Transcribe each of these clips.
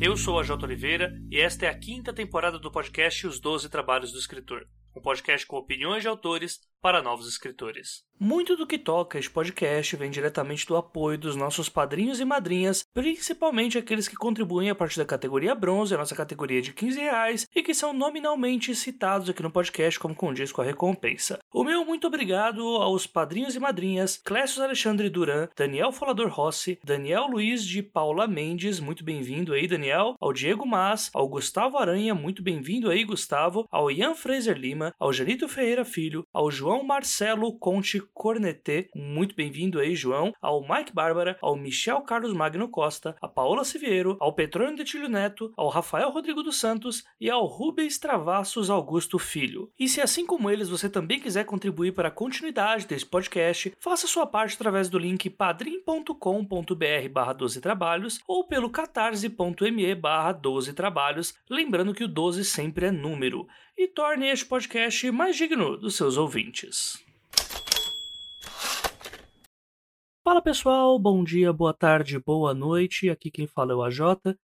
Eu sou a Jota Oliveira e esta é a quinta temporada do podcast Os Doze Trabalhos do Escritor, um podcast com opiniões de autores para novos escritores. Muito do que toca este podcast vem diretamente do apoio dos nossos padrinhos e madrinhas, principalmente aqueles que contribuem a partir da categoria bronze, a nossa categoria de 15 reais, e que são nominalmente citados aqui no podcast como condiz com a recompensa. O meu muito obrigado aos padrinhos e madrinhas Clécio Alexandre Duran, Daniel Folador Rossi, Daniel Luiz de Paula Mendes, muito bem-vindo aí, Daniel, ao Diego Mas, ao Gustavo Aranha, muito bem-vindo aí, Gustavo, ao Ian Fraser Lima, ao Janito Ferreira Filho, ao João João Marcelo Conte Cornetê, muito bem-vindo aí, João, ao Mike Bárbara, ao Michel Carlos Magno Costa, a Paola Siviero, ao Petrônio Detilho Neto, ao Rafael Rodrigo dos Santos e ao Rubens Travassos Augusto Filho. E se assim como eles você também quiser contribuir para a continuidade desse podcast, faça sua parte através do link padrim.com.br barra 12 trabalhos ou pelo catarse.me barra 12 trabalhos, lembrando que o 12 sempre é número e torne este podcast mais digno dos seus ouvintes. Fala pessoal, bom dia, boa tarde, boa noite. Aqui quem fala é o AJ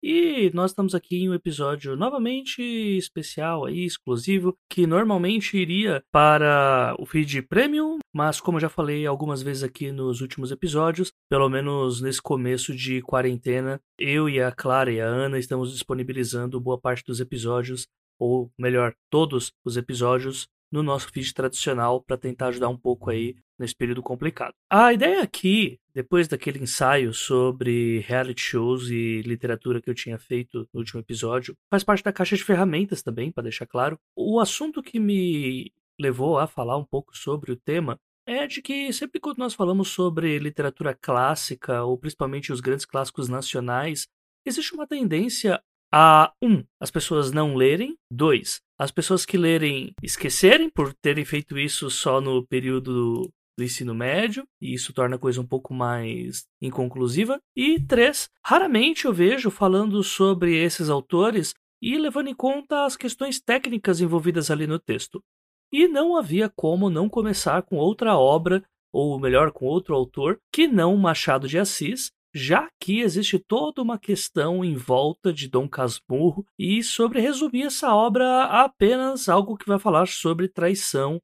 e nós estamos aqui em um episódio novamente especial aí, exclusivo, que normalmente iria para o feed premium, mas como eu já falei algumas vezes aqui nos últimos episódios, pelo menos nesse começo de quarentena, eu e a Clara e a Ana estamos disponibilizando boa parte dos episódios ou melhor, todos os episódios no nosso feed tradicional para tentar ajudar um pouco aí nesse período complicado. A ideia aqui, depois daquele ensaio sobre reality shows e literatura que eu tinha feito no último episódio, faz parte da caixa de ferramentas também, para deixar claro. O assunto que me levou a falar um pouco sobre o tema é de que sempre quando nós falamos sobre literatura clássica, ou principalmente os grandes clássicos nacionais, existe uma tendência a um, as pessoas não lerem, dois, as pessoas que lerem esquecerem por terem feito isso só no período do ensino médio, e isso torna a coisa um pouco mais inconclusiva. E três, raramente eu vejo falando sobre esses autores e levando em conta as questões técnicas envolvidas ali no texto. E não havia como não começar com outra obra, ou melhor, com outro autor, que não Machado de Assis, já que existe toda uma questão em volta de Dom Casmurro e sobre resumir essa obra a apenas algo que vai falar sobre traição.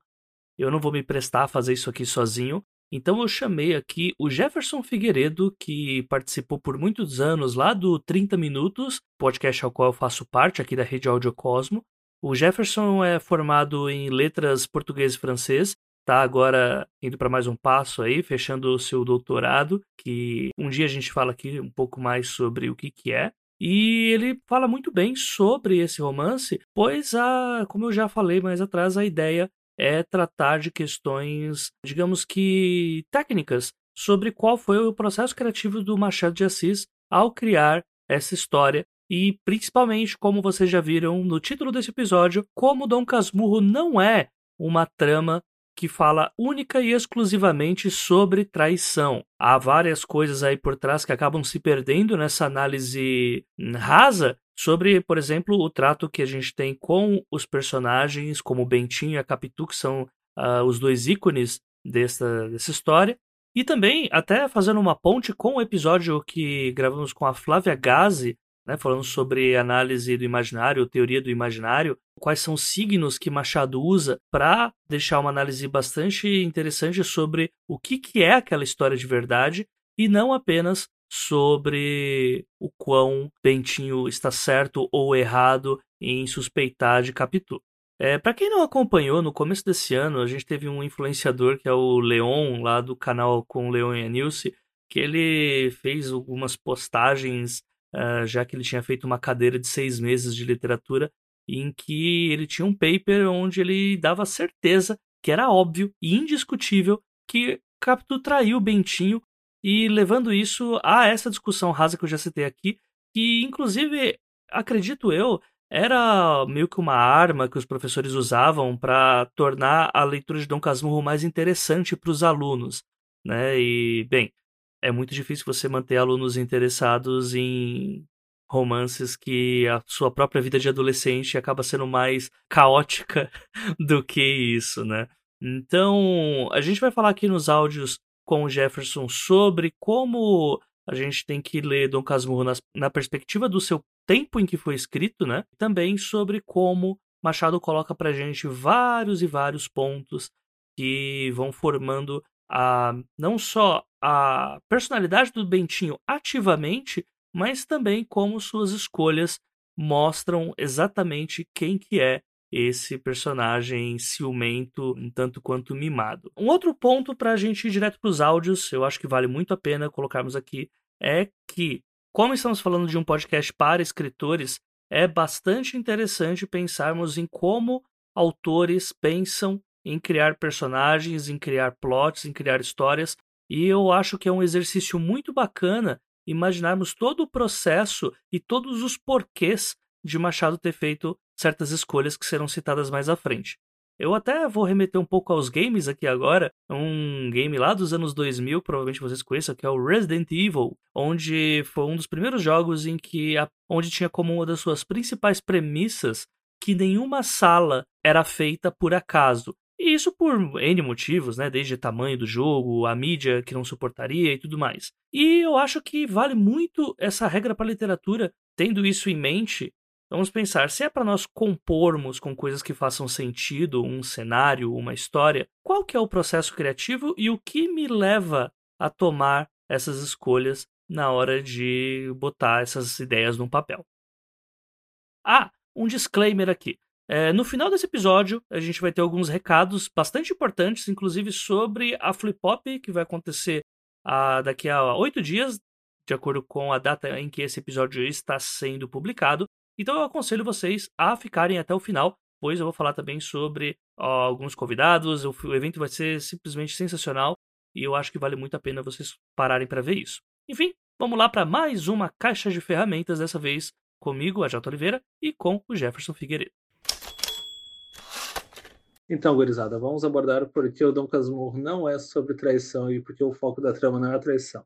Eu não vou me prestar a fazer isso aqui sozinho, então eu chamei aqui o Jefferson Figueiredo, que participou por muitos anos lá do 30 Minutos, podcast ao qual eu faço parte aqui da rede Audio Cosmo. O Jefferson é formado em letras português e francês está agora indo para mais um passo aí, fechando o seu doutorado, que um dia a gente fala aqui um pouco mais sobre o que, que é. E ele fala muito bem sobre esse romance, pois, a, como eu já falei mais atrás, a ideia é tratar de questões, digamos que técnicas, sobre qual foi o processo criativo do Machado de Assis ao criar essa história e principalmente, como vocês já viram no título desse episódio, como Dom Casmurro não é uma trama que fala única e exclusivamente sobre traição. Há várias coisas aí por trás que acabam se perdendo nessa análise rasa sobre, por exemplo, o trato que a gente tem com os personagens, como Bentinho e a Capitu, que são uh, os dois ícones dessa, dessa história. E também, até fazendo uma ponte com o episódio que gravamos com a Flávia Gazi, né, falando sobre análise do imaginário, teoria do imaginário, quais são os signos que Machado usa para deixar uma análise bastante interessante sobre o que, que é aquela história de verdade e não apenas sobre o quão Bentinho está certo ou errado em suspeitar de Capitu. É, para quem não acompanhou, no começo desse ano a gente teve um influenciador que é o Leon, lá do canal com Leon e a Nilce, que ele fez algumas postagens uh, já que ele tinha feito uma cadeira de seis meses de literatura, em que ele tinha um paper onde ele dava certeza que era óbvio e indiscutível que Capitu traiu Bentinho e levando isso a essa discussão rasa que eu já citei aqui, que inclusive, acredito eu, era meio que uma arma que os professores usavam para tornar a leitura de Dom Casmurro mais interessante para os alunos, né? E bem, é muito difícil você manter alunos interessados em romances que a sua própria vida de adolescente acaba sendo mais caótica do que isso, né? Então, a gente vai falar aqui nos áudios com o Jefferson sobre como a gente tem que ler Dom Casmurro na, na perspectiva do seu tempo em que foi escrito, né? Também sobre como Machado coloca pra gente vários e vários pontos que vão formando a não só a personalidade do Bentinho ativamente, mas também como suas escolhas mostram exatamente quem que é esse personagem ciumento, um tanto quanto mimado. Um outro ponto para a gente ir direto para os áudios, eu acho que vale muito a pena colocarmos aqui, é que, como estamos falando de um podcast para escritores, é bastante interessante pensarmos em como autores pensam em criar personagens, em criar plots, em criar histórias, e eu acho que é um exercício muito bacana imaginarmos todo o processo e todos os porquês de Machado ter feito certas escolhas que serão citadas mais à frente. Eu até vou remeter um pouco aos games aqui agora. Um game lá dos anos 2000, provavelmente vocês conheçam, que é o Resident Evil, onde foi um dos primeiros jogos em que a, onde tinha como uma das suas principais premissas que nenhuma sala era feita por acaso. E isso por N motivos, né? Desde tamanho do jogo, a mídia que não suportaria e tudo mais. E eu acho que vale muito essa regra para a literatura, tendo isso em mente. Vamos pensar, se é para nós compormos com coisas que façam sentido, um cenário, uma história, qual que é o processo criativo e o que me leva a tomar essas escolhas na hora de botar essas ideias num papel? Ah, um disclaimer aqui. É, no final desse episódio, a gente vai ter alguns recados bastante importantes, inclusive sobre a Flip Pop, que vai acontecer ah, daqui a oito dias, de acordo com a data em que esse episódio está sendo publicado. Então eu aconselho vocês a ficarem até o final, pois eu vou falar também sobre ó, alguns convidados. O, o evento vai ser simplesmente sensacional e eu acho que vale muito a pena vocês pararem para ver isso. Enfim, vamos lá para mais uma caixa de ferramentas, dessa vez comigo, a Jota Oliveira, e com o Jefferson Figueiredo. Então, gurizada, vamos abordar porque o Dom Casmurro não é sobre traição e porque o foco da trama não é a traição.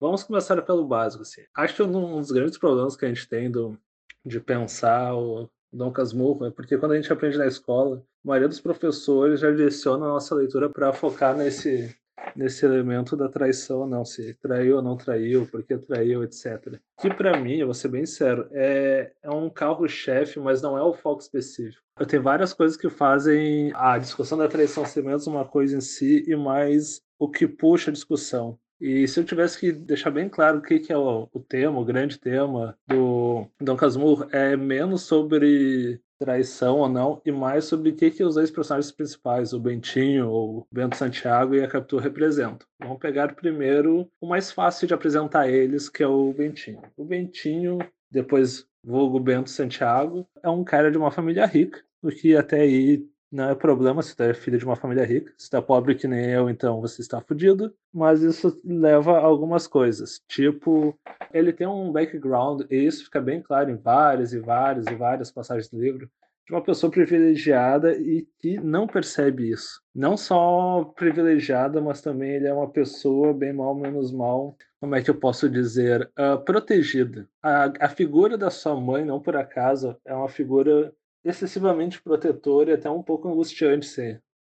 Vamos começar pelo básico. Assim. Acho que um dos grandes problemas que a gente tem do, de pensar o Dom Casmurro é porque quando a gente aprende na escola, a maioria dos professores já direciona a nossa leitura para focar nesse nesse elemento da traição, não, se traiu ou não traiu, por que traiu, etc. Que para mim, eu vou ser bem sério, é, é um carro-chefe, mas não é o foco específico. Eu tenho várias coisas que fazem a discussão da traição ser menos uma coisa em si e mais o que puxa a discussão. E se eu tivesse que deixar bem claro o que, que é o, o tema, o grande tema do Dom Casmurro, é menos sobre traição ou não, e mais sobre o que, que os dois personagens principais, o Bentinho, o Bento Santiago e a Capitu representam. Vamos pegar primeiro o mais fácil de apresentar eles, que é o Bentinho. O Bentinho, depois vulgo Bento Santiago, é um cara de uma família rica, o que até aí não é problema se tu é filho de uma família rica. Se tu é pobre que nem eu, então você está fudido. Mas isso leva a algumas coisas. Tipo, ele tem um background, e isso fica bem claro em várias e várias e várias passagens do livro, de uma pessoa privilegiada e que não percebe isso. Não só privilegiada, mas também ele é uma pessoa bem mal, menos mal, como é que eu posso dizer, uh, protegida. A, a figura da sua mãe, não por acaso, é uma figura excessivamente protetor e até um pouco angustiante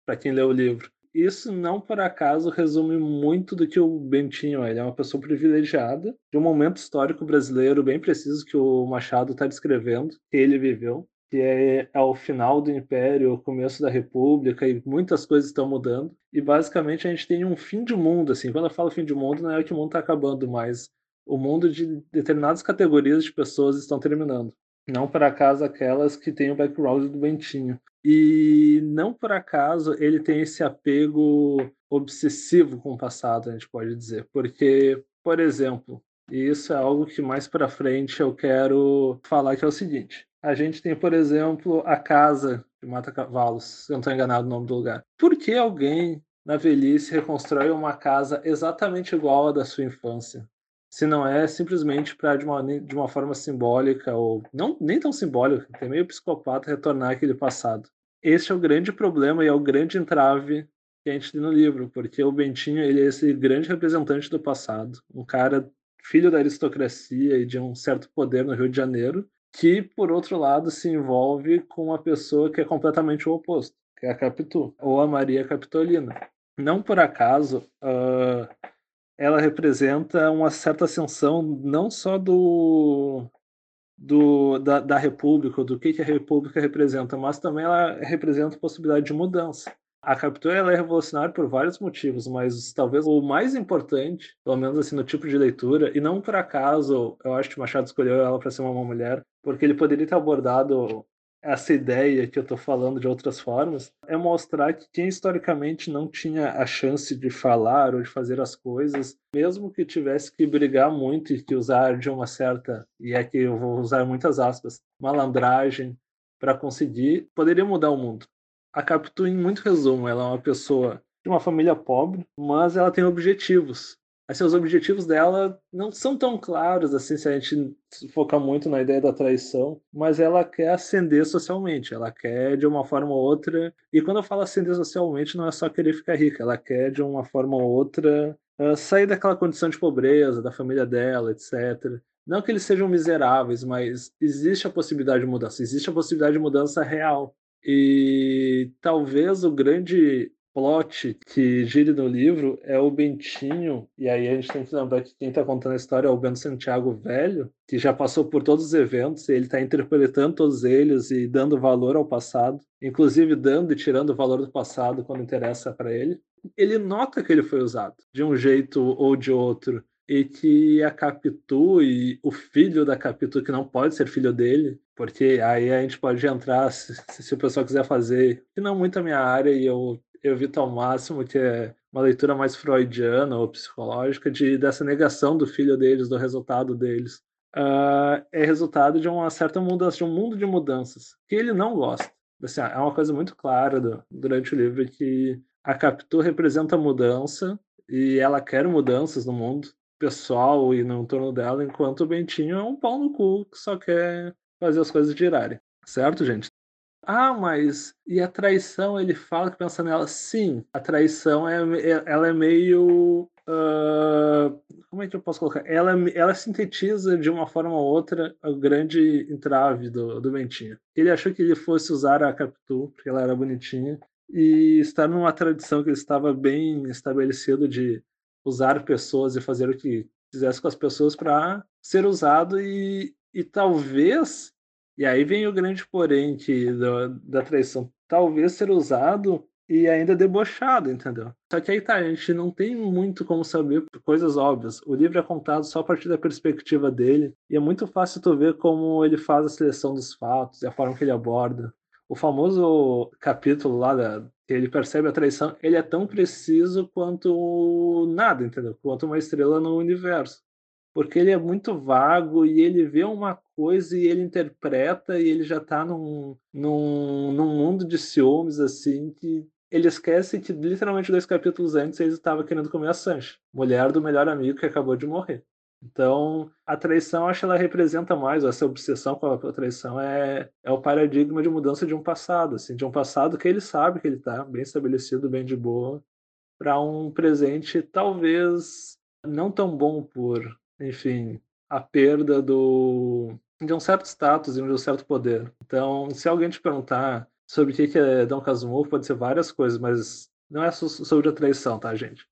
para quem lê o livro. Isso não por acaso resume muito do que o Bentinho é. Ele é uma pessoa privilegiada de um momento histórico brasileiro bem preciso que o Machado está descrevendo, que ele viveu, que é, é o final do Império, o começo da República e muitas coisas estão mudando. E basicamente a gente tem um fim de mundo, assim. Quando eu falo fim de mundo, não é que o mundo está acabando, mas o mundo de determinadas categorias de pessoas estão terminando. Não por acaso aquelas que têm o background do Bentinho. E não por acaso ele tem esse apego obsessivo com o passado, a gente pode dizer. Porque, por exemplo, e isso é algo que mais para frente eu quero falar que é o seguinte. A gente tem, por exemplo, a casa de Mata Cavalos, se eu não estou enganado o nome do lugar. Por que alguém na velhice reconstrói uma casa exatamente igual à da sua infância? Se não é simplesmente para de uma, de uma forma simbólica ou não nem tão simbólica, é meio psicopata retornar aquele passado. Este é o grande problema e é o grande entrave que a gente tem no livro, porque o Bentinho ele é esse grande representante do passado, um cara filho da aristocracia e de um certo poder no Rio de Janeiro, que por outro lado se envolve com uma pessoa que é completamente o oposto, que é a Capitu ou a Maria Capitolina. Não por acaso uh, ela representa uma certa ascensão não só do, do da, da República, do que, que a República representa, mas também ela representa a possibilidade de mudança. A captura ela é revolucionária por vários motivos, mas talvez o mais importante, pelo menos assim no tipo de leitura, e não por acaso eu acho que Machado escolheu ela para ser uma mulher, porque ele poderia ter abordado essa ideia que eu estou falando de outras formas, é mostrar que quem historicamente não tinha a chance de falar ou de fazer as coisas, mesmo que tivesse que brigar muito e que usar de uma certa, e é que eu vou usar muitas aspas, malandragem para conseguir, poderia mudar o mundo. A Capitu, em muito resumo, ela é uma pessoa de uma família pobre, mas ela tem objetivos. Assim, os objetivos dela não são tão claros assim se a gente focar muito na ideia da traição, mas ela quer ascender socialmente, ela quer de uma forma ou outra. E quando eu falo ascender socialmente, não é só querer ficar rica, ela quer de uma forma ou outra uh, sair daquela condição de pobreza, da família dela, etc. Não que eles sejam miseráveis, mas existe a possibilidade de mudança, existe a possibilidade de mudança real. E talvez o grande plot que gira no livro é o Bentinho, e aí a gente tem que lembrar que quem está contando a história é o Bento Santiago Velho, que já passou por todos os eventos, e ele está interpretando todos eles e dando valor ao passado, inclusive dando e tirando o valor do passado quando interessa para ele. Ele nota que ele foi usado de um jeito ou de outro e que a Capitu e o filho da Capitu, que não pode ser filho dele, porque aí a gente pode entrar, se, se o pessoal quiser fazer, que não muito a minha área, e eu evito ao máximo, que é uma leitura mais freudiana ou psicológica, de, dessa negação do filho deles, do resultado deles. Uh, é resultado de uma certa mudança, de um mundo de mudanças, que ele não gosta. Assim, é uma coisa muito clara do, durante o livro que a Capitu representa mudança e ela quer mudanças no mundo pessoal e no entorno dela, enquanto o Bentinho é um pau no cu que só quer fazer as coisas girarem. Certo, gente? Ah, mas e a traição? Ele fala que pensa nela. Sim, a traição é, é ela é meio. Uh, como é que eu posso colocar? Ela, ela sintetiza de uma forma ou outra o grande entrave do, do Bentinho. Ele achou que ele fosse usar a Capitu, porque ela era bonitinha, e estar numa tradição que ele estava bem estabelecido de usar pessoas e fazer o que quisesse com as pessoas para ser usado e, e talvez e aí vem o grande porém que, da, da traição. Talvez ser usado e ainda debochado, entendeu? Só que aí tá, a gente não tem muito como saber coisas óbvias. O livro é contado só a partir da perspectiva dele, e é muito fácil tu ver como ele faz a seleção dos fatos e a forma que ele aborda. O famoso capítulo lá da, que ele percebe a traição, ele é tão preciso quanto nada, entendeu? Quanto uma estrela no universo porque ele é muito vago e ele vê uma coisa e ele interpreta e ele já está num, num, num mundo de ciúmes assim que ele esquece que literalmente dois capítulos antes ele estava querendo comer a Sancha, mulher do melhor amigo que acabou de morrer. Então, a traição, acho que ela representa mais, essa obsessão com a traição é, é o paradigma de mudança de um passado, assim, de um passado que ele sabe que ele está bem estabelecido, bem de boa, para um presente talvez não tão bom por enfim, a perda do, de um certo status e de um certo poder. Então, se alguém te perguntar sobre o que é Dom Casmurro, pode ser várias coisas, mas não é sobre a traição, tá, gente?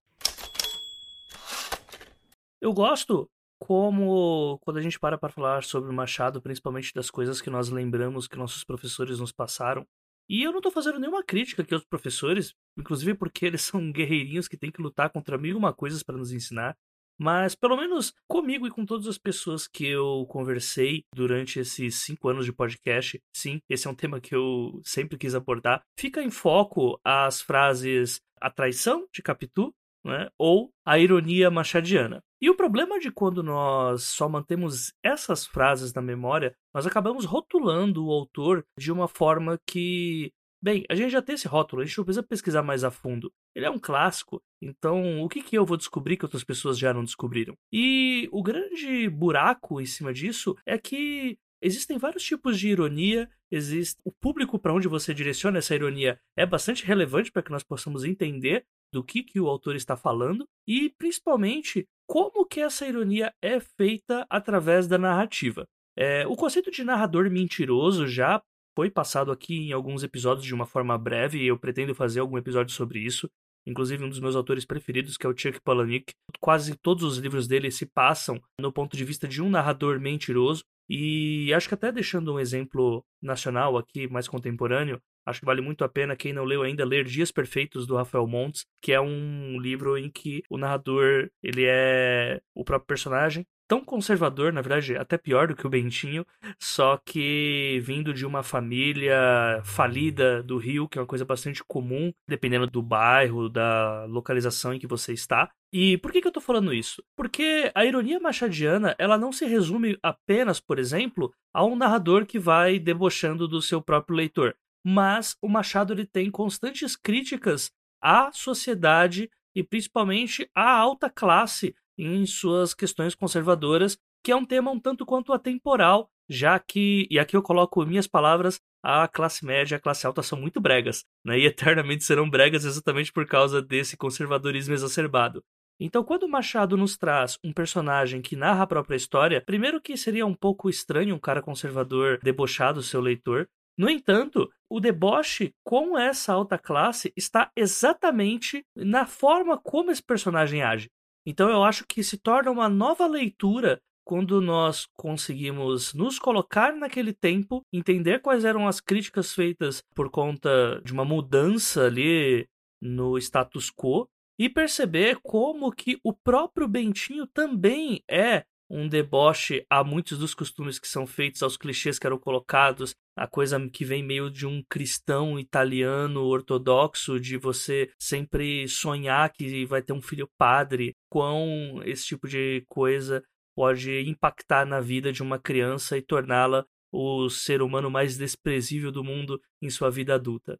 Eu gosto como quando a gente para para falar sobre o Machado, principalmente das coisas que nós lembramos que nossos professores nos passaram. E eu não estou fazendo nenhuma crítica aqui aos professores, inclusive porque eles são guerreirinhos que têm que lutar contra mil e uma coisas para nos ensinar. Mas, pelo menos comigo e com todas as pessoas que eu conversei durante esses cinco anos de podcast, sim, esse é um tema que eu sempre quis abordar. Fica em foco as frases a traição de Capitu né, ou a ironia machadiana. E o problema de quando nós só mantemos essas frases na memória, nós acabamos rotulando o autor de uma forma que Bem, a gente já tem esse rótulo, a gente não precisa pesquisar mais a fundo. Ele é um clássico, então o que, que eu vou descobrir que outras pessoas já não descobriram? E o grande buraco em cima disso é que existem vários tipos de ironia, existe o público para onde você direciona essa ironia é bastante relevante para que nós possamos entender do que, que o autor está falando e principalmente como que essa ironia é feita através da narrativa. É, o conceito de narrador mentiroso já foi passado aqui em alguns episódios de uma forma breve e eu pretendo fazer algum episódio sobre isso. inclusive um dos meus autores preferidos, que é o Chuck Palahniuk. Quase todos os livros dele se passam no ponto de vista de um narrador mentiroso. E acho que até deixando um exemplo nacional aqui, mais contemporâneo, acho que vale muito a pena quem não leu ainda ler Dias Perfeitos do Rafael Montes, que é um livro em que o narrador ele é o próprio personagem tão conservador, na verdade, até pior do que o Bentinho, só que vindo de uma família falida do Rio, que é uma coisa bastante comum, dependendo do bairro, da localização em que você está. E por que, que eu tô falando isso? Porque a ironia machadiana, ela não se resume apenas, por exemplo, a um narrador que vai debochando do seu próprio leitor. Mas o Machado ele tem constantes críticas à sociedade e principalmente à alta classe em suas questões conservadoras, que é um tema um tanto quanto atemporal, já que, e aqui eu coloco minhas palavras, a classe média e a classe alta são muito bregas, né? e eternamente serão bregas exatamente por causa desse conservadorismo exacerbado. Então, quando Machado nos traz um personagem que narra a própria história, primeiro que seria um pouco estranho um cara conservador debochado seu leitor. No entanto, o deboche com essa alta classe está exatamente na forma como esse personagem age. Então eu acho que se torna uma nova leitura quando nós conseguimos nos colocar naquele tempo, entender quais eram as críticas feitas por conta de uma mudança ali no status quo e perceber como que o próprio Bentinho também é um deboche a muitos dos costumes que são feitos, aos clichês que eram colocados, a coisa que vem meio de um cristão italiano ortodoxo, de você sempre sonhar que vai ter um filho padre, quão esse tipo de coisa pode impactar na vida de uma criança e torná-la o ser humano mais desprezível do mundo em sua vida adulta.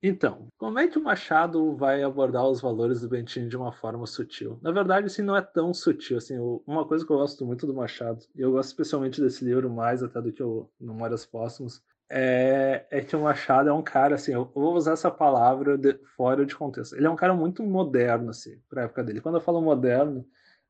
Então, como é que o Machado vai abordar os valores do Bentinho de uma forma sutil? Na verdade, assim, não é tão sutil. Assim, uma coisa que eu gosto muito do Machado, e eu gosto especialmente desse livro mais até do que o Memórias Póstumas, é, é que o Machado é um cara, assim, eu vou usar essa palavra de, fora de contexto. Ele é um cara muito moderno, assim, a época dele. Quando eu falo moderno,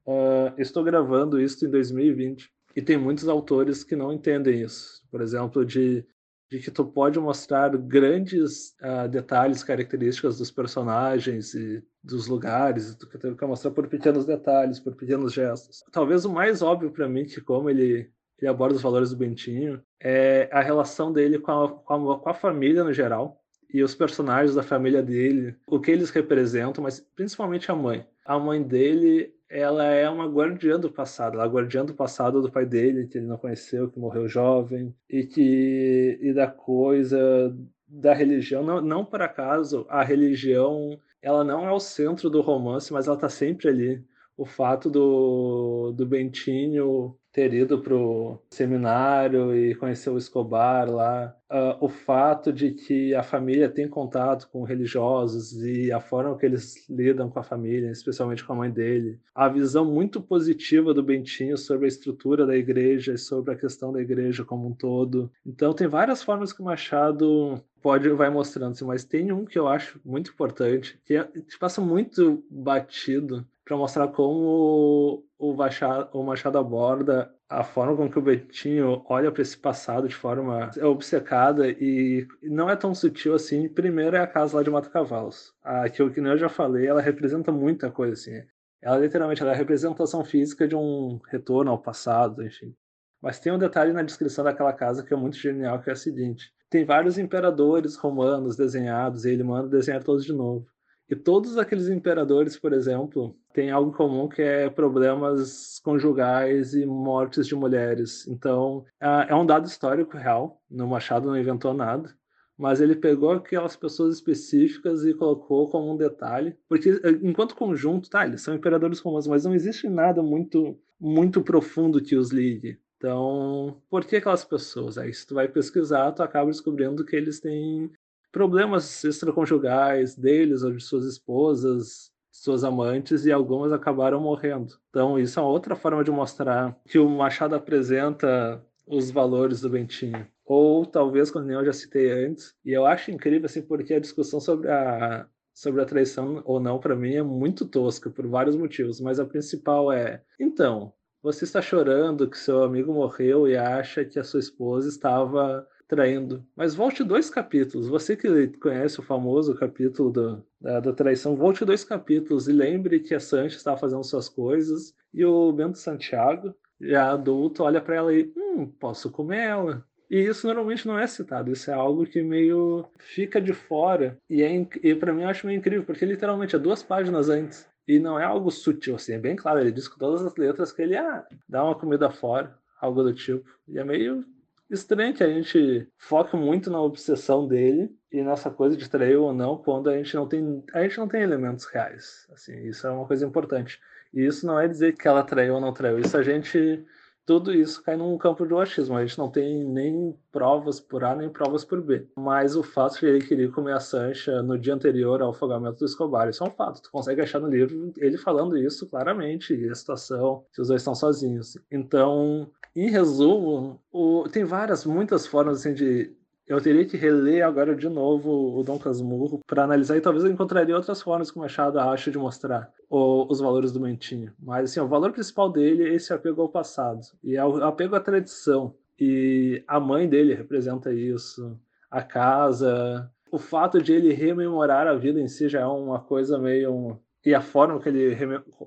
uh, estou gravando isso em 2020 e tem muitos autores que não entendem isso. Por exemplo, de de que tu pode mostrar grandes uh, detalhes, características dos personagens e dos lugares, tu quer mostrar por pequenos detalhes, por pequenos gestos. Talvez o mais óbvio para mim que como ele, ele aborda os valores do Bentinho é a relação dele com a, com a, com a família no geral e os personagens da família dele, o que eles representam, mas principalmente a mãe. A mãe dele ela é uma guardiã do passado, ela é guardiã do passado do pai dele, que ele não conheceu, que morreu jovem, e que e da coisa da religião, não, não por acaso a religião, ela não é o centro do romance, mas ela está sempre ali. O fato do, do Bentinho ter ido pro seminário e conhecer o Escobar lá, uh, o fato de que a família tem contato com religiosos e a forma que eles lidam com a família, especialmente com a mãe dele, a visão muito positiva do Bentinho sobre a estrutura da igreja e sobre a questão da igreja como um todo. Então tem várias formas que o Machado pode vai mostrando, mas tem um que eu acho muito importante, que, é, que passa muito batido para mostrar como o Machado, o Machado aborda a forma com que o Betinho olha para esse passado de forma obcecada e não é tão sutil assim. Primeiro é a casa lá de Mata Cavalos. A que, que eu já falei, ela representa muita coisa assim. Ela literalmente ela é a representação física de um retorno ao passado, enfim. Mas tem um detalhe na descrição daquela casa que é muito genial, que é o seguinte: tem vários imperadores romanos desenhados e ele manda desenhar todos de novo. E todos aqueles imperadores, por exemplo, têm algo em comum que é problemas conjugais e mortes de mulheres. Então, é um dado histórico real. No Machado não inventou nada. Mas ele pegou aquelas pessoas específicas e colocou como um detalhe. Porque, enquanto conjunto, tá, eles são imperadores romanos, mas não existe nada muito, muito profundo que os ligue. Então, por que aquelas pessoas? Aí, se tu vai pesquisar, tu acaba descobrindo que eles têm problemas extraconjugais deles ou de suas esposas, suas amantes, e algumas acabaram morrendo. Então, isso é outra forma de mostrar que o Machado apresenta os valores do Bentinho. Ou talvez, como eu já citei antes, e eu acho incrível, assim, porque a discussão sobre a, sobre a traição ou não, para mim, é muito tosca, por vários motivos, mas a principal é: então, você está chorando que seu amigo morreu e acha que a sua esposa estava traindo. Mas volte dois capítulos. Você que conhece o famoso capítulo do, da, da, traição, volte dois capítulos e lembre que a Sancha estava fazendo suas coisas e o Bento Santiago, já adulto, olha para ela e, hum, posso comer ela. E isso normalmente não é citado, isso é algo que meio fica de fora. E, é, e para mim eu acho meio incrível, porque literalmente é duas páginas antes. E não é algo sutil, assim, é bem claro. Ele diz com todas as letras que ele ah, dá uma comida fora, algo do tipo. E é meio estranho que a gente foque muito na obsessão dele e nessa coisa de trair ou não quando a gente não tem a gente não tem elementos reais assim isso é uma coisa importante. E isso não é dizer que ela traiu ou não traiu isso a gente tudo isso cai num campo de achismo. A gente não tem nem provas por A nem provas por B. Mas o fato de ele querer comer a Sancha no dia anterior ao afogamento do Escobar, isso é um fato. Tu consegue achar no livro ele falando isso claramente, e a situação, se os dois estão sozinhos. Então, em resumo, o... tem várias, muitas formas assim, de eu teria que reler agora de novo o Dom Casmurro para analisar e talvez eu encontraria outras formas que o Machado acha de mostrar o, os valores do Mentinho. Mas assim, o valor principal dele é esse apego ao passado e é o apego à tradição. E a mãe dele representa isso, a casa, o fato de ele rememorar a vida em si já é uma coisa meio e a forma que ele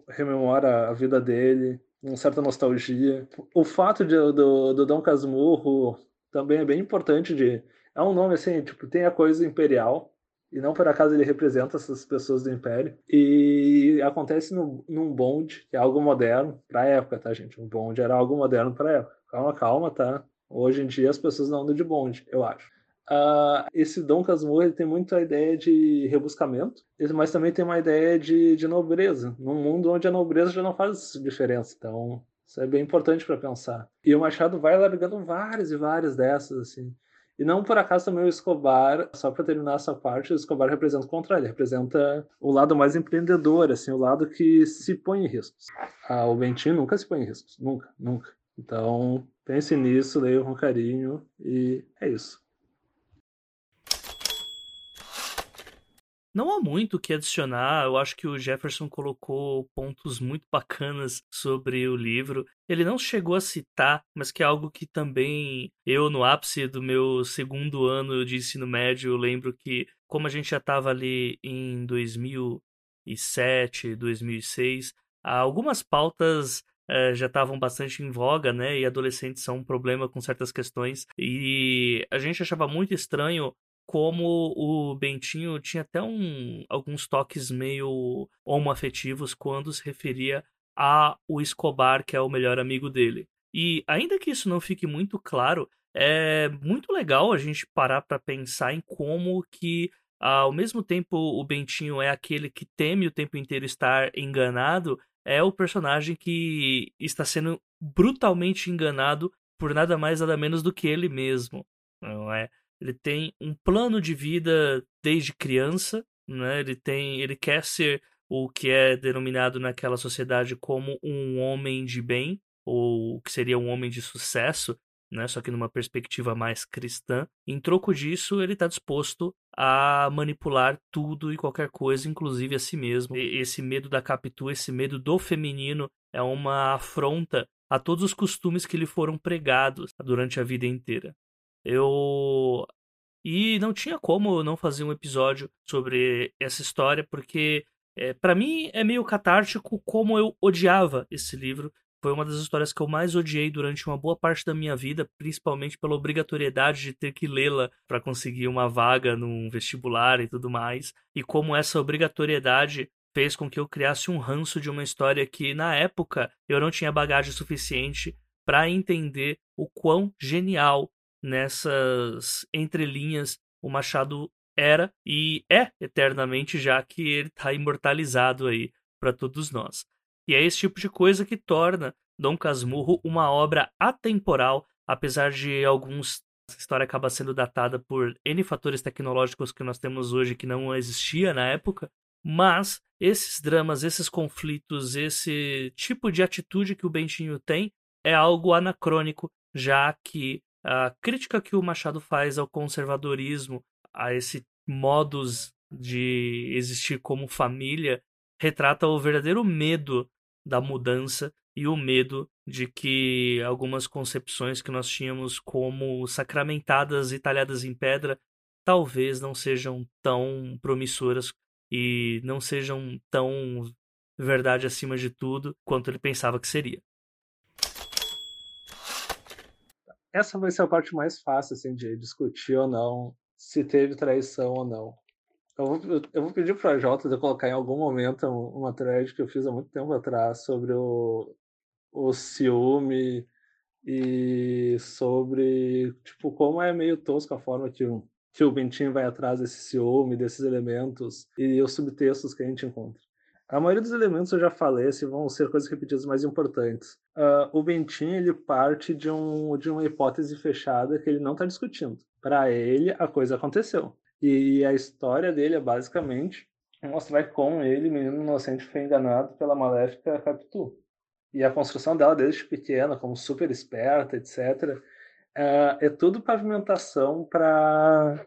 rememora a vida dele, uma certa nostalgia. O fato de, do, do Dom Casmurro também é bem importante de é um nome assim, tipo, tem a coisa imperial e não por acaso ele representa essas pessoas do império e acontece no, num bonde, que é algo moderno para a época, tá, gente? Um bonde era algo moderno para época. Calma, calma, tá? Hoje em dia as pessoas não andam de bonde, eu acho. Uh, esse Dom Casmurro ele tem muito a ideia de rebuscamento, mas também tem uma ideia de, de nobreza, num mundo onde a nobreza já não faz diferença. Então, isso é bem importante para pensar. E o Machado vai largando várias e várias dessas, assim. E não por acaso também o Escobar, só para terminar essa parte, o Escobar representa o contrário, ele representa o lado mais empreendedor, assim, o lado que se põe em riscos. Ah, o Bentinho nunca se põe em riscos, nunca, nunca. Então, pense nisso, leia com carinho e é isso. Não há muito o que adicionar, eu acho que o Jefferson colocou pontos muito bacanas sobre o livro. Ele não chegou a citar, mas que é algo que também eu, no ápice do meu segundo ano de ensino médio, lembro que, como a gente já estava ali em 2007, 2006, algumas pautas eh, já estavam bastante em voga, né? E adolescentes são um problema com certas questões. E a gente achava muito estranho como o Bentinho tinha até um, alguns toques meio homoafetivos quando se referia a o Escobar, que é o melhor amigo dele. E ainda que isso não fique muito claro, é muito legal a gente parar para pensar em como que ao mesmo tempo o Bentinho é aquele que teme o tempo inteiro estar enganado, é o personagem que está sendo brutalmente enganado por nada mais nada menos do que ele mesmo, não é? Ele tem um plano de vida desde criança, né? Ele tem, ele quer ser o que é denominado naquela sociedade como um homem de bem, ou o que seria um homem de sucesso, né? Só que numa perspectiva mais cristã. Em troco disso, ele está disposto a manipular tudo e qualquer coisa, inclusive a si mesmo. E esse medo da Capitu, esse medo do feminino, é uma afronta a todos os costumes que lhe foram pregados durante a vida inteira. Eu. E não tinha como não fazer um episódio sobre essa história, porque é, para mim é meio catártico como eu odiava esse livro. Foi uma das histórias que eu mais odiei durante uma boa parte da minha vida, principalmente pela obrigatoriedade de ter que lê-la para conseguir uma vaga num vestibular e tudo mais. E como essa obrigatoriedade fez com que eu criasse um ranço de uma história que, na época, eu não tinha bagagem suficiente para entender o quão genial nessas entrelinhas o Machado era e é eternamente, já que ele está imortalizado aí para todos nós. E é esse tipo de coisa que torna Dom Casmurro uma obra atemporal, apesar de alguns essa história acaba sendo datada por N fatores tecnológicos que nós temos hoje que não existia na época, mas esses dramas, esses conflitos, esse tipo de atitude que o Bentinho tem é algo anacrônico, já que a crítica que o Machado faz ao conservadorismo, a esse modus de existir como família, retrata o verdadeiro medo da mudança e o medo de que algumas concepções que nós tínhamos como sacramentadas e talhadas em pedra talvez não sejam tão promissoras e não sejam tão verdade acima de tudo quanto ele pensava que seria. Essa vai ser a parte mais fácil assim, de discutir ou não se teve traição ou não. Eu vou, eu vou pedir para a Jota de colocar em algum momento uma thread que eu fiz há muito tempo atrás sobre o, o ciúme e sobre tipo como é meio tosco a forma que o, que o Bentinho vai atrás desse ciúme, desses elementos e os subtextos que a gente encontra. A maioria dos elementos eu já falei, assim, vão ser coisas repetidas mais importantes. Uh, o Bentinho ele parte de, um, de uma hipótese fechada que ele não está discutindo. Para ele, a coisa aconteceu. E a história dele é basicamente mostrar como ele, menino inocente, foi enganado pela maléfica Capitu. E a construção dela desde pequena, como super esperta, etc., é, é tudo pavimentação para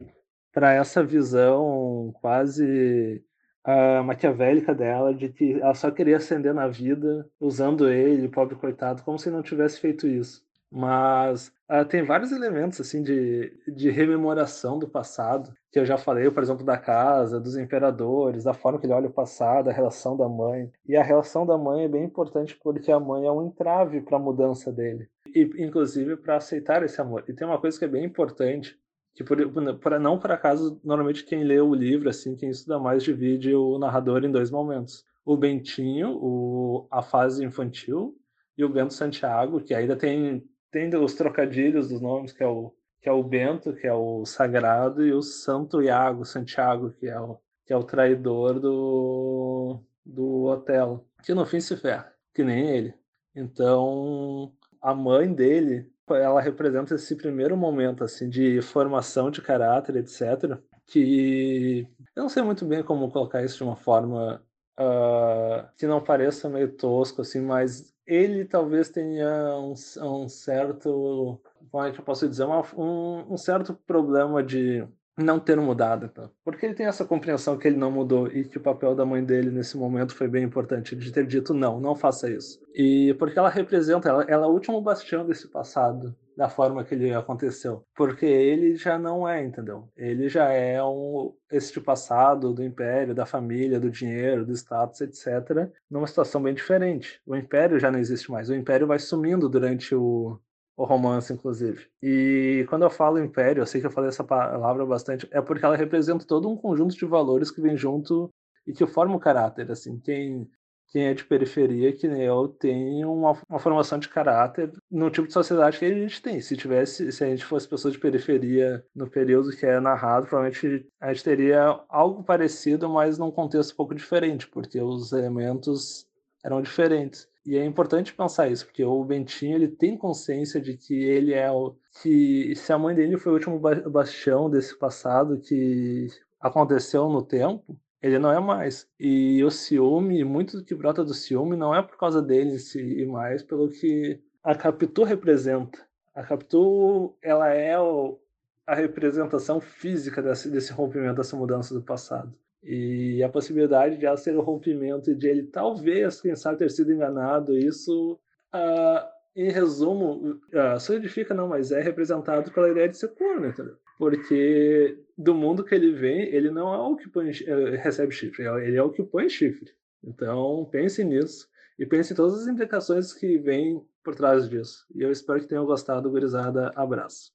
essa visão quase uh, maquiavélica dela de que ela só queria ascender na vida usando ele, pobre coitado, como se não tivesse feito isso. Mas uh, tem vários elementos assim de, de rememoração do passado, que eu já falei, por exemplo, da casa, dos imperadores, da forma que ele olha o passado, a relação da mãe. E a relação da mãe é bem importante porque a mãe é um entrave para a mudança dele. E, inclusive, para aceitar esse amor. E tem uma coisa que é bem importante, que por, por, não por acaso, normalmente quem lê o livro, assim, quem estuda mais, divide o narrador em dois momentos. O Bentinho, o, a fase infantil, e o Bento Santiago, que ainda tem tem os trocadilhos dos nomes, que é o, que é o Bento, que é o sagrado, e o Santo Iago, Santiago, que é o, que é o traidor do, do Otelo, que no fim se ferra, que nem ele. Então, a mãe dele, ela representa esse primeiro momento assim de formação de caráter, etc. Que eu não sei muito bem como colocar isso de uma forma uh, que não pareça meio tosco, assim, mas ele talvez tenha um, um certo, como é que eu posso dizer, uma, um, um certo problema de não ter mudado, então. porque ele tem essa compreensão que ele não mudou e que o papel da mãe dele nesse momento foi bem importante de ter dito não, não faça isso. E porque ela representa, ela, ela é o último bastião desse passado da forma que ele aconteceu, porque ele já não é, entendeu? Ele já é um este passado do império, da família, do dinheiro, do status, etc, numa situação bem diferente. O império já não existe mais. O império vai sumindo durante o o romance, inclusive. E quando eu falo império, eu sei que eu falei essa palavra bastante, é porque ela representa todo um conjunto de valores que vem junto e que forma o caráter, assim. Quem, quem é de periferia, que nem eu, tem uma, uma formação de caráter no tipo de sociedade que a gente tem. Se tivesse, se a gente fosse pessoa de periferia no período que é narrado, provavelmente a gente teria algo parecido, mas num contexto um pouco diferente, porque os elementos eram diferentes. E é importante pensar isso, porque o Bentinho ele tem consciência de que ele é o que se a mãe dele foi o último bastião desse passado que aconteceu no tempo, ele não é mais. E o ciúme, muito do que brota do ciúme não é por causa dele si, e mais pelo que a Capitu representa. A Capitu, ela é o, a representação física desse, desse rompimento, dessa mudança do passado. E a possibilidade de ela ser o rompimento e de ele talvez, quem sabe, ter sido enganado, isso, uh, em resumo, uh, solidifica, não, mas é representado pela ideia de ser entendeu? Porque do mundo que ele vem, ele não é o que põe, uh, recebe chifre, ele é o que põe chifre. Então, pense nisso e pense em todas as implicações que vêm por trás disso. E eu espero que tenham gostado, gurizada. Abraço.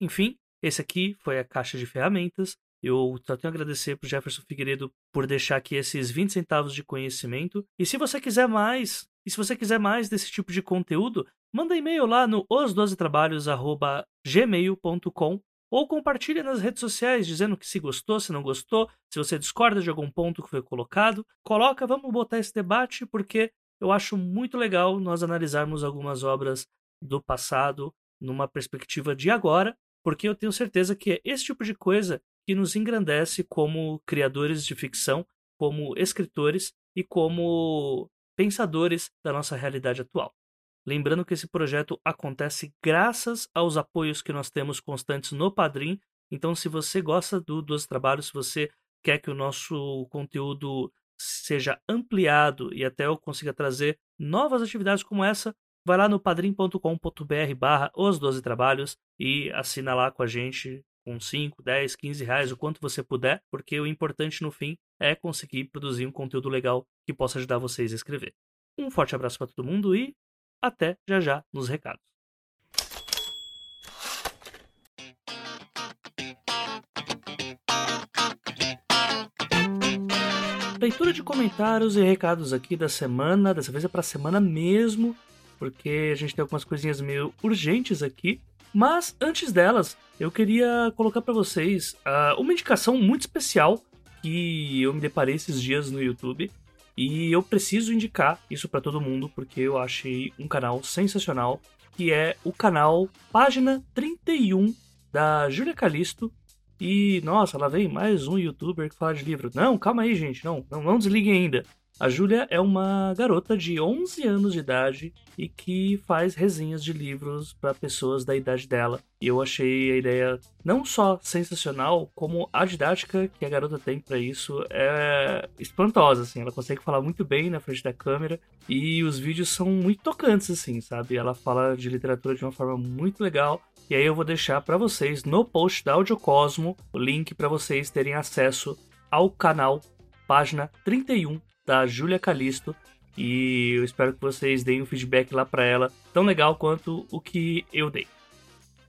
Enfim, esse aqui foi a caixa de ferramentas. Eu só tenho a agradecer pro Jefferson Figueiredo por deixar aqui esses 20 centavos de conhecimento. E se você quiser mais, e se você quiser mais desse tipo de conteúdo, manda e-mail lá no os12trabalhos@gmail.com ou compartilha nas redes sociais dizendo que se gostou, se não gostou, se você discorda de algum ponto que foi colocado, coloca, vamos botar esse debate porque eu acho muito legal nós analisarmos algumas obras do passado numa perspectiva de agora porque eu tenho certeza que é esse tipo de coisa que nos engrandece como criadores de ficção, como escritores e como pensadores da nossa realidade atual. Lembrando que esse projeto acontece graças aos apoios que nós temos constantes no Padrim. Então, se você gosta do, dos trabalhos, se você quer que o nosso conteúdo seja ampliado e até eu consiga trazer novas atividades como essa, vai lá no padrim.com.br barra os 12 trabalhos e assina lá com a gente com 5, 10, 15 reais, o quanto você puder, porque o importante no fim é conseguir produzir um conteúdo legal que possa ajudar vocês a escrever. Um forte abraço para todo mundo e até já já nos recados. Leitura de comentários e recados aqui da semana, dessa vez é para semana mesmo, porque a gente tem algumas coisinhas meio urgentes aqui. Mas antes delas, eu queria colocar para vocês uh, uma indicação muito especial que eu me deparei esses dias no YouTube e eu preciso indicar isso para todo mundo porque eu achei um canal sensacional, que é o canal Página 31 da Júlia Calisto. E nossa, lá vem mais um youtuber que fala de livro. Não, calma aí, gente, não, não, não desliguem ainda. A Júlia é uma garota de 11 anos de idade e que faz resenhas de livros para pessoas da idade dela. E eu achei a ideia não só sensacional, como a didática que a garota tem para isso é espantosa, assim. Ela consegue falar muito bem na frente da câmera e os vídeos são muito tocantes, assim, sabe? Ela fala de literatura de uma forma muito legal. E aí eu vou deixar para vocês no post da Audiocosmo o link para vocês terem acesso ao canal página 31 da Júlia Calisto. E eu espero que vocês deem um feedback lá para ela, tão legal quanto o que eu dei.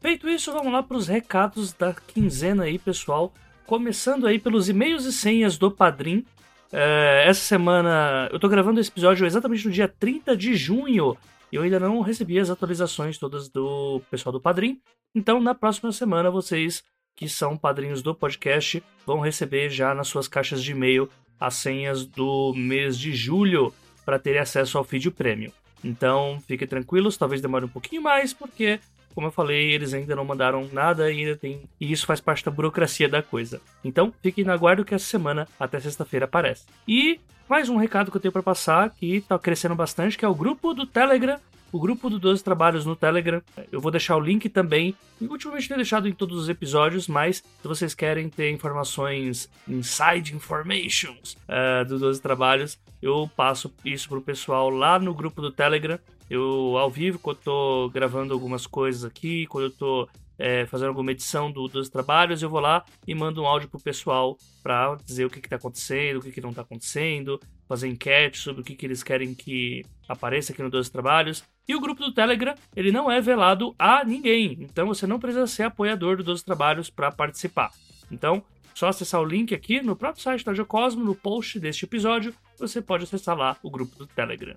Feito isso, vamos lá para os recados da quinzena aí, pessoal. Começando aí pelos e-mails e senhas do Padrim. É, essa semana eu tô gravando esse episódio exatamente no dia 30 de junho. E eu ainda não recebi as atualizações todas do pessoal do Padrim. Então, na próxima semana, vocês que são padrinhos do podcast vão receber já nas suas caixas de e-mail as senhas do mês de julho para ter acesso ao feed premium. Então, fiquem tranquilos, talvez demore um pouquinho mais, porque, como eu falei, eles ainda não mandaram nada e ainda tem. E isso faz parte da burocracia da coisa. Então, fiquem na guarda que essa semana, até sexta-feira, aparece. E mais um recado que eu tenho para passar, que está crescendo bastante, que é o grupo do Telegram o grupo do 12 Trabalhos no Telegram. Eu vou deixar o link também. ultimamente tenho deixado em todos os episódios, mas se vocês querem ter informações, inside informations uh, do 12 Trabalhos, eu passo isso pro pessoal lá no grupo do Telegram. Eu, ao vivo, quando eu tô gravando algumas coisas aqui, quando eu tô é, fazendo alguma edição do, dos trabalhos, eu vou lá e mando um áudio pro pessoal para dizer o que, que tá acontecendo, o que, que não tá acontecendo, fazer enquete sobre o que, que eles querem que apareça aqui no 12 Trabalhos. E o grupo do Telegram, ele não é velado a ninguém, então você não precisa ser apoiador do 12 Trabalhos para participar. Então, só acessar o link aqui no próprio site da Geocosmo, no post deste episódio, você pode acessar lá o grupo do Telegram.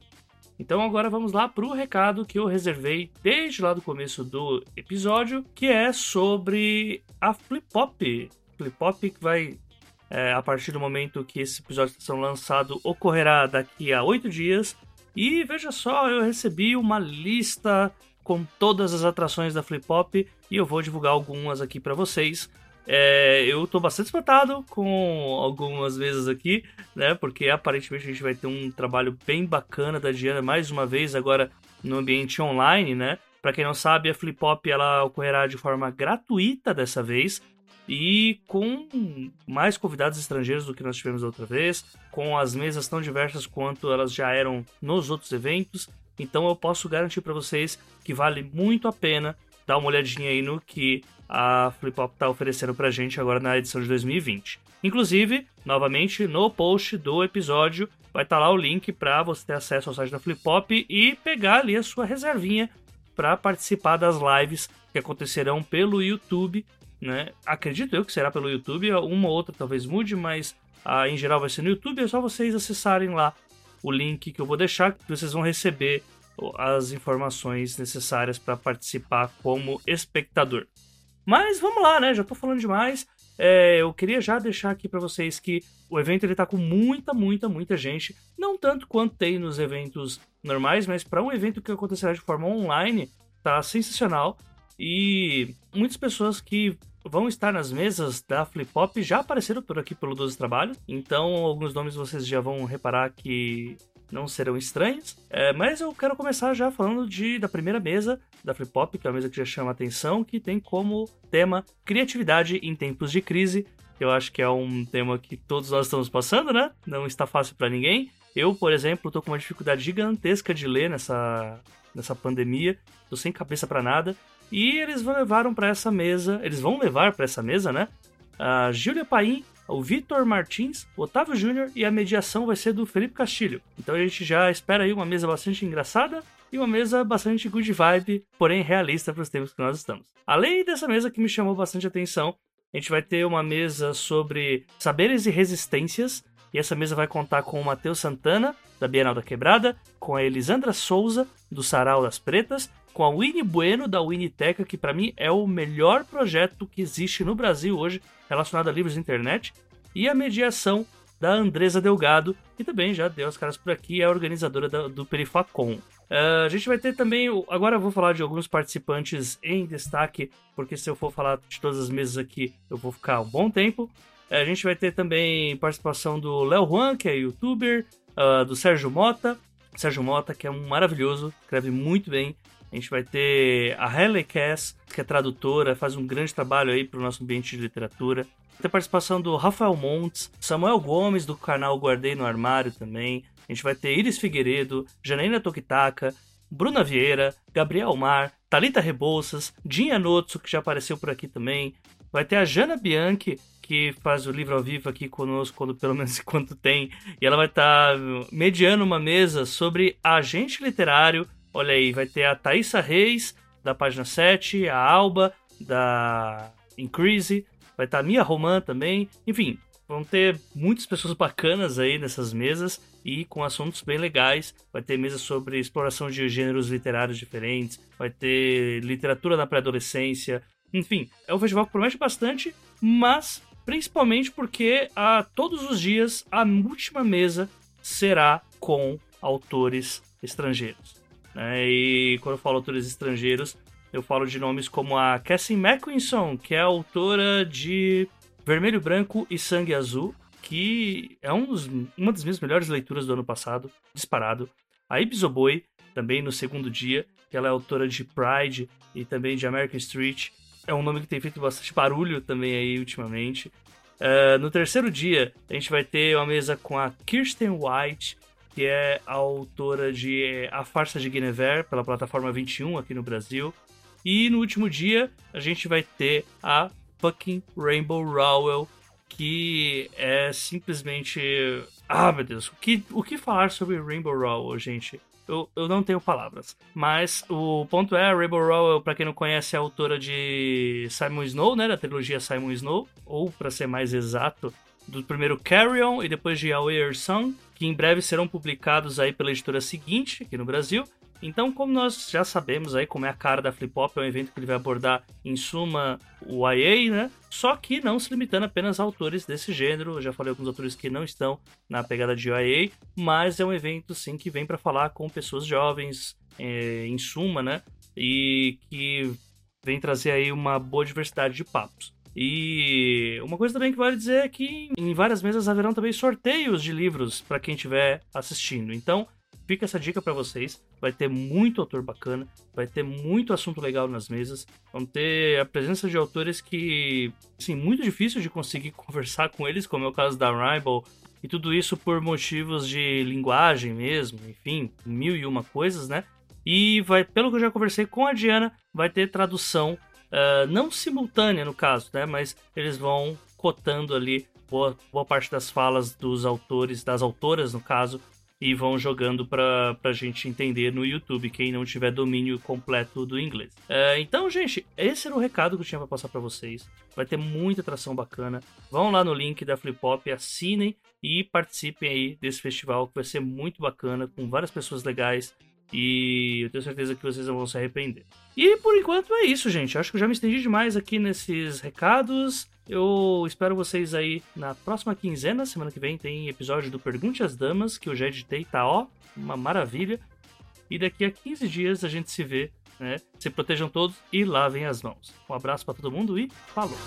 Então agora vamos lá para o recado que eu reservei desde lá do começo do episódio, que é sobre a Flip Pop. Flip Pop que vai, é, a partir do momento que esse episódio está sendo lançado, ocorrerá daqui a oito dias. E veja só, eu recebi uma lista com todas as atrações da Flip Pop e eu vou divulgar algumas aqui para vocês. É, eu tô bastante espantado com algumas vezes aqui, né? Porque aparentemente a gente vai ter um trabalho bem bacana da Diana mais uma vez agora no ambiente online, né? Para quem não sabe, a Flip Pop ela ocorrerá de forma gratuita dessa vez e com mais convidados estrangeiros do que nós tivemos outra vez, com as mesas tão diversas quanto elas já eram nos outros eventos. Então eu posso garantir para vocês que vale muito a pena dar uma olhadinha aí no que a Flipop está oferecendo pra gente agora na edição de 2020. Inclusive, novamente, no post do episódio vai estar tá lá o link para você ter acesso ao site da Flipop e pegar ali a sua reservinha para participar das lives que acontecerão pelo YouTube, né? Acredito eu que será pelo YouTube, uma ou outra talvez mude, mas ah, em geral vai ser no YouTube, é só vocês acessarem lá o link que eu vou deixar, que vocês vão receber as informações necessárias para participar como espectador. Mas vamos lá, né? Já tô falando demais. É, eu queria já deixar aqui para vocês que o evento ele tá com muita, muita, muita gente. Não tanto quanto tem nos eventos normais, mas para um evento que acontecerá de forma online, tá sensacional. E muitas pessoas que vão estar nas mesas da Flip Pop já apareceram por aqui pelo 12 Trabalhos. Então, alguns nomes vocês já vão reparar que não serão estranhos. É, mas eu quero começar já falando de, da primeira mesa da Flip Pop, que é uma mesa que já chama atenção, que tem como tema criatividade em tempos de crise. Eu acho que é um tema que todos nós estamos passando, né? Não está fácil para ninguém. Eu, por exemplo, tô com uma dificuldade gigantesca de ler nessa, nessa pandemia. Tô sem cabeça para nada. E eles vão levaram para essa mesa, eles vão levar para essa mesa, né? A Júlia Paim, o Vitor Martins, o Otávio Júnior e a mediação vai ser do Felipe Castilho. Então a gente já espera aí uma mesa bastante engraçada e uma mesa bastante good vibe, porém realista para os tempos que nós estamos. Além dessa mesa que me chamou bastante atenção, a gente vai ter uma mesa sobre saberes e resistências, e essa mesa vai contar com o Matheus Santana, da Bienal da Quebrada, com a Elisandra Souza, do Sarau das Pretas, com a Winnie Bueno, da Winiteca, que para mim é o melhor projeto que existe no Brasil hoje relacionado a livros de internet, e a mediação da Andresa Delgado, que também já deu as caras por aqui, é a organizadora do Perifacom. Uh, a gente vai ter também. Agora eu vou falar de alguns participantes em destaque, porque se eu for falar de todas as mesas aqui, eu vou ficar um bom tempo. Uh, a gente vai ter também participação do Léo Juan, que é youtuber, uh, do Sérgio Mota. Sérgio Mota, que é um maravilhoso, escreve muito bem. A gente vai ter a Halle Cass, que é tradutora, faz um grande trabalho aí para o nosso ambiente de literatura. Vai ter participação do Rafael Montes, Samuel Gomes, do canal Guardei no Armário também. A gente vai ter Iris Figueiredo, Janaína Tokitaka, Bruna Vieira, Gabriel Mar, Talita Rebouças, Dinha Notso, que já apareceu por aqui também. Vai ter a Jana Bianchi, que faz o livro ao vivo aqui conosco, quando, pelo menos enquanto tem. E ela vai estar tá mediando uma mesa sobre agente literário. Olha aí, vai ter a Thaisa Reis, da página 7, a Alba, da Increase. Vai estar tá a Mia Roman também. Enfim, vão ter muitas pessoas bacanas aí nessas mesas e com assuntos bem legais. Vai ter mesa sobre exploração de gêneros literários diferentes, vai ter literatura na pré-adolescência. Enfim, é um festival que promete bastante, mas principalmente porque a todos os dias a última mesa será com autores estrangeiros. Né? E quando eu falo autores estrangeiros, eu falo de nomes como a Cassie Mackinson, que é autora de Vermelho, Branco e Sangue Azul, que é um dos, uma das minhas melhores leituras do ano passado, disparado. A Ibizoboi, também no segundo dia, que ela é autora de Pride e também de American Street. É um nome que tem feito bastante barulho também aí ultimamente. Uh, no terceiro dia, a gente vai ter uma mesa com a Kirsten White, que é a autora de A Farsa de Guinevere, pela plataforma 21 aqui no Brasil. E no último dia, a gente vai ter a fucking Rainbow Rowell, que é simplesmente. Ah, meu Deus, o que, o que falar sobre Rainbow Rowell, gente? Eu, eu não tenho palavras. Mas o ponto é, a Rainbow Rowell, pra quem não conhece, é autora de Simon Snow, né? Da trilogia Simon Snow. Ou, para ser mais exato, do primeiro Carry On e depois de Away Song, que em breve serão publicados aí pela editora seguinte, aqui no Brasil. Então, como nós já sabemos aí como é a cara da Flip Hop, é um evento que ele vai abordar, em suma, o IA, né? Só que não se limitando apenas a autores desse gênero. Eu já falei alguns autores que não estão na pegada de IA, mas é um evento, sim, que vem para falar com pessoas jovens, é, em suma, né? E que vem trazer aí uma boa diversidade de papos. E uma coisa também que vale dizer é que em várias mesas haverão também sorteios de livros para quem estiver assistindo. Então, Fica essa dica para vocês. Vai ter muito autor bacana, vai ter muito assunto legal nas mesas. Vão ter a presença de autores que, assim, muito difícil de conseguir conversar com eles, como é o caso da Rival. E tudo isso por motivos de linguagem mesmo, enfim, mil e uma coisas, né? E vai, pelo que eu já conversei com a Diana, vai ter tradução, uh, não simultânea no caso, né? Mas eles vão cotando ali boa, boa parte das falas dos autores, das autoras no caso, e vão jogando para a gente entender no YouTube, quem não tiver domínio completo do inglês. É, então, gente, esse era o recado que eu tinha para passar para vocês. Vai ter muita atração bacana. Vão lá no link da Flip Hop, assinem e participem aí desse festival que vai ser muito bacana, com várias pessoas legais. E eu tenho certeza que vocês não vão se arrepender. E por enquanto é isso, gente. Acho que eu já me estendi demais aqui nesses recados. Eu espero vocês aí na próxima quinzena. Semana que vem tem episódio do Pergunte às Damas, que eu já editei, tá ó, uma maravilha. E daqui a 15 dias a gente se vê, né? Se protejam todos e lavem as mãos. Um abraço para todo mundo e falou!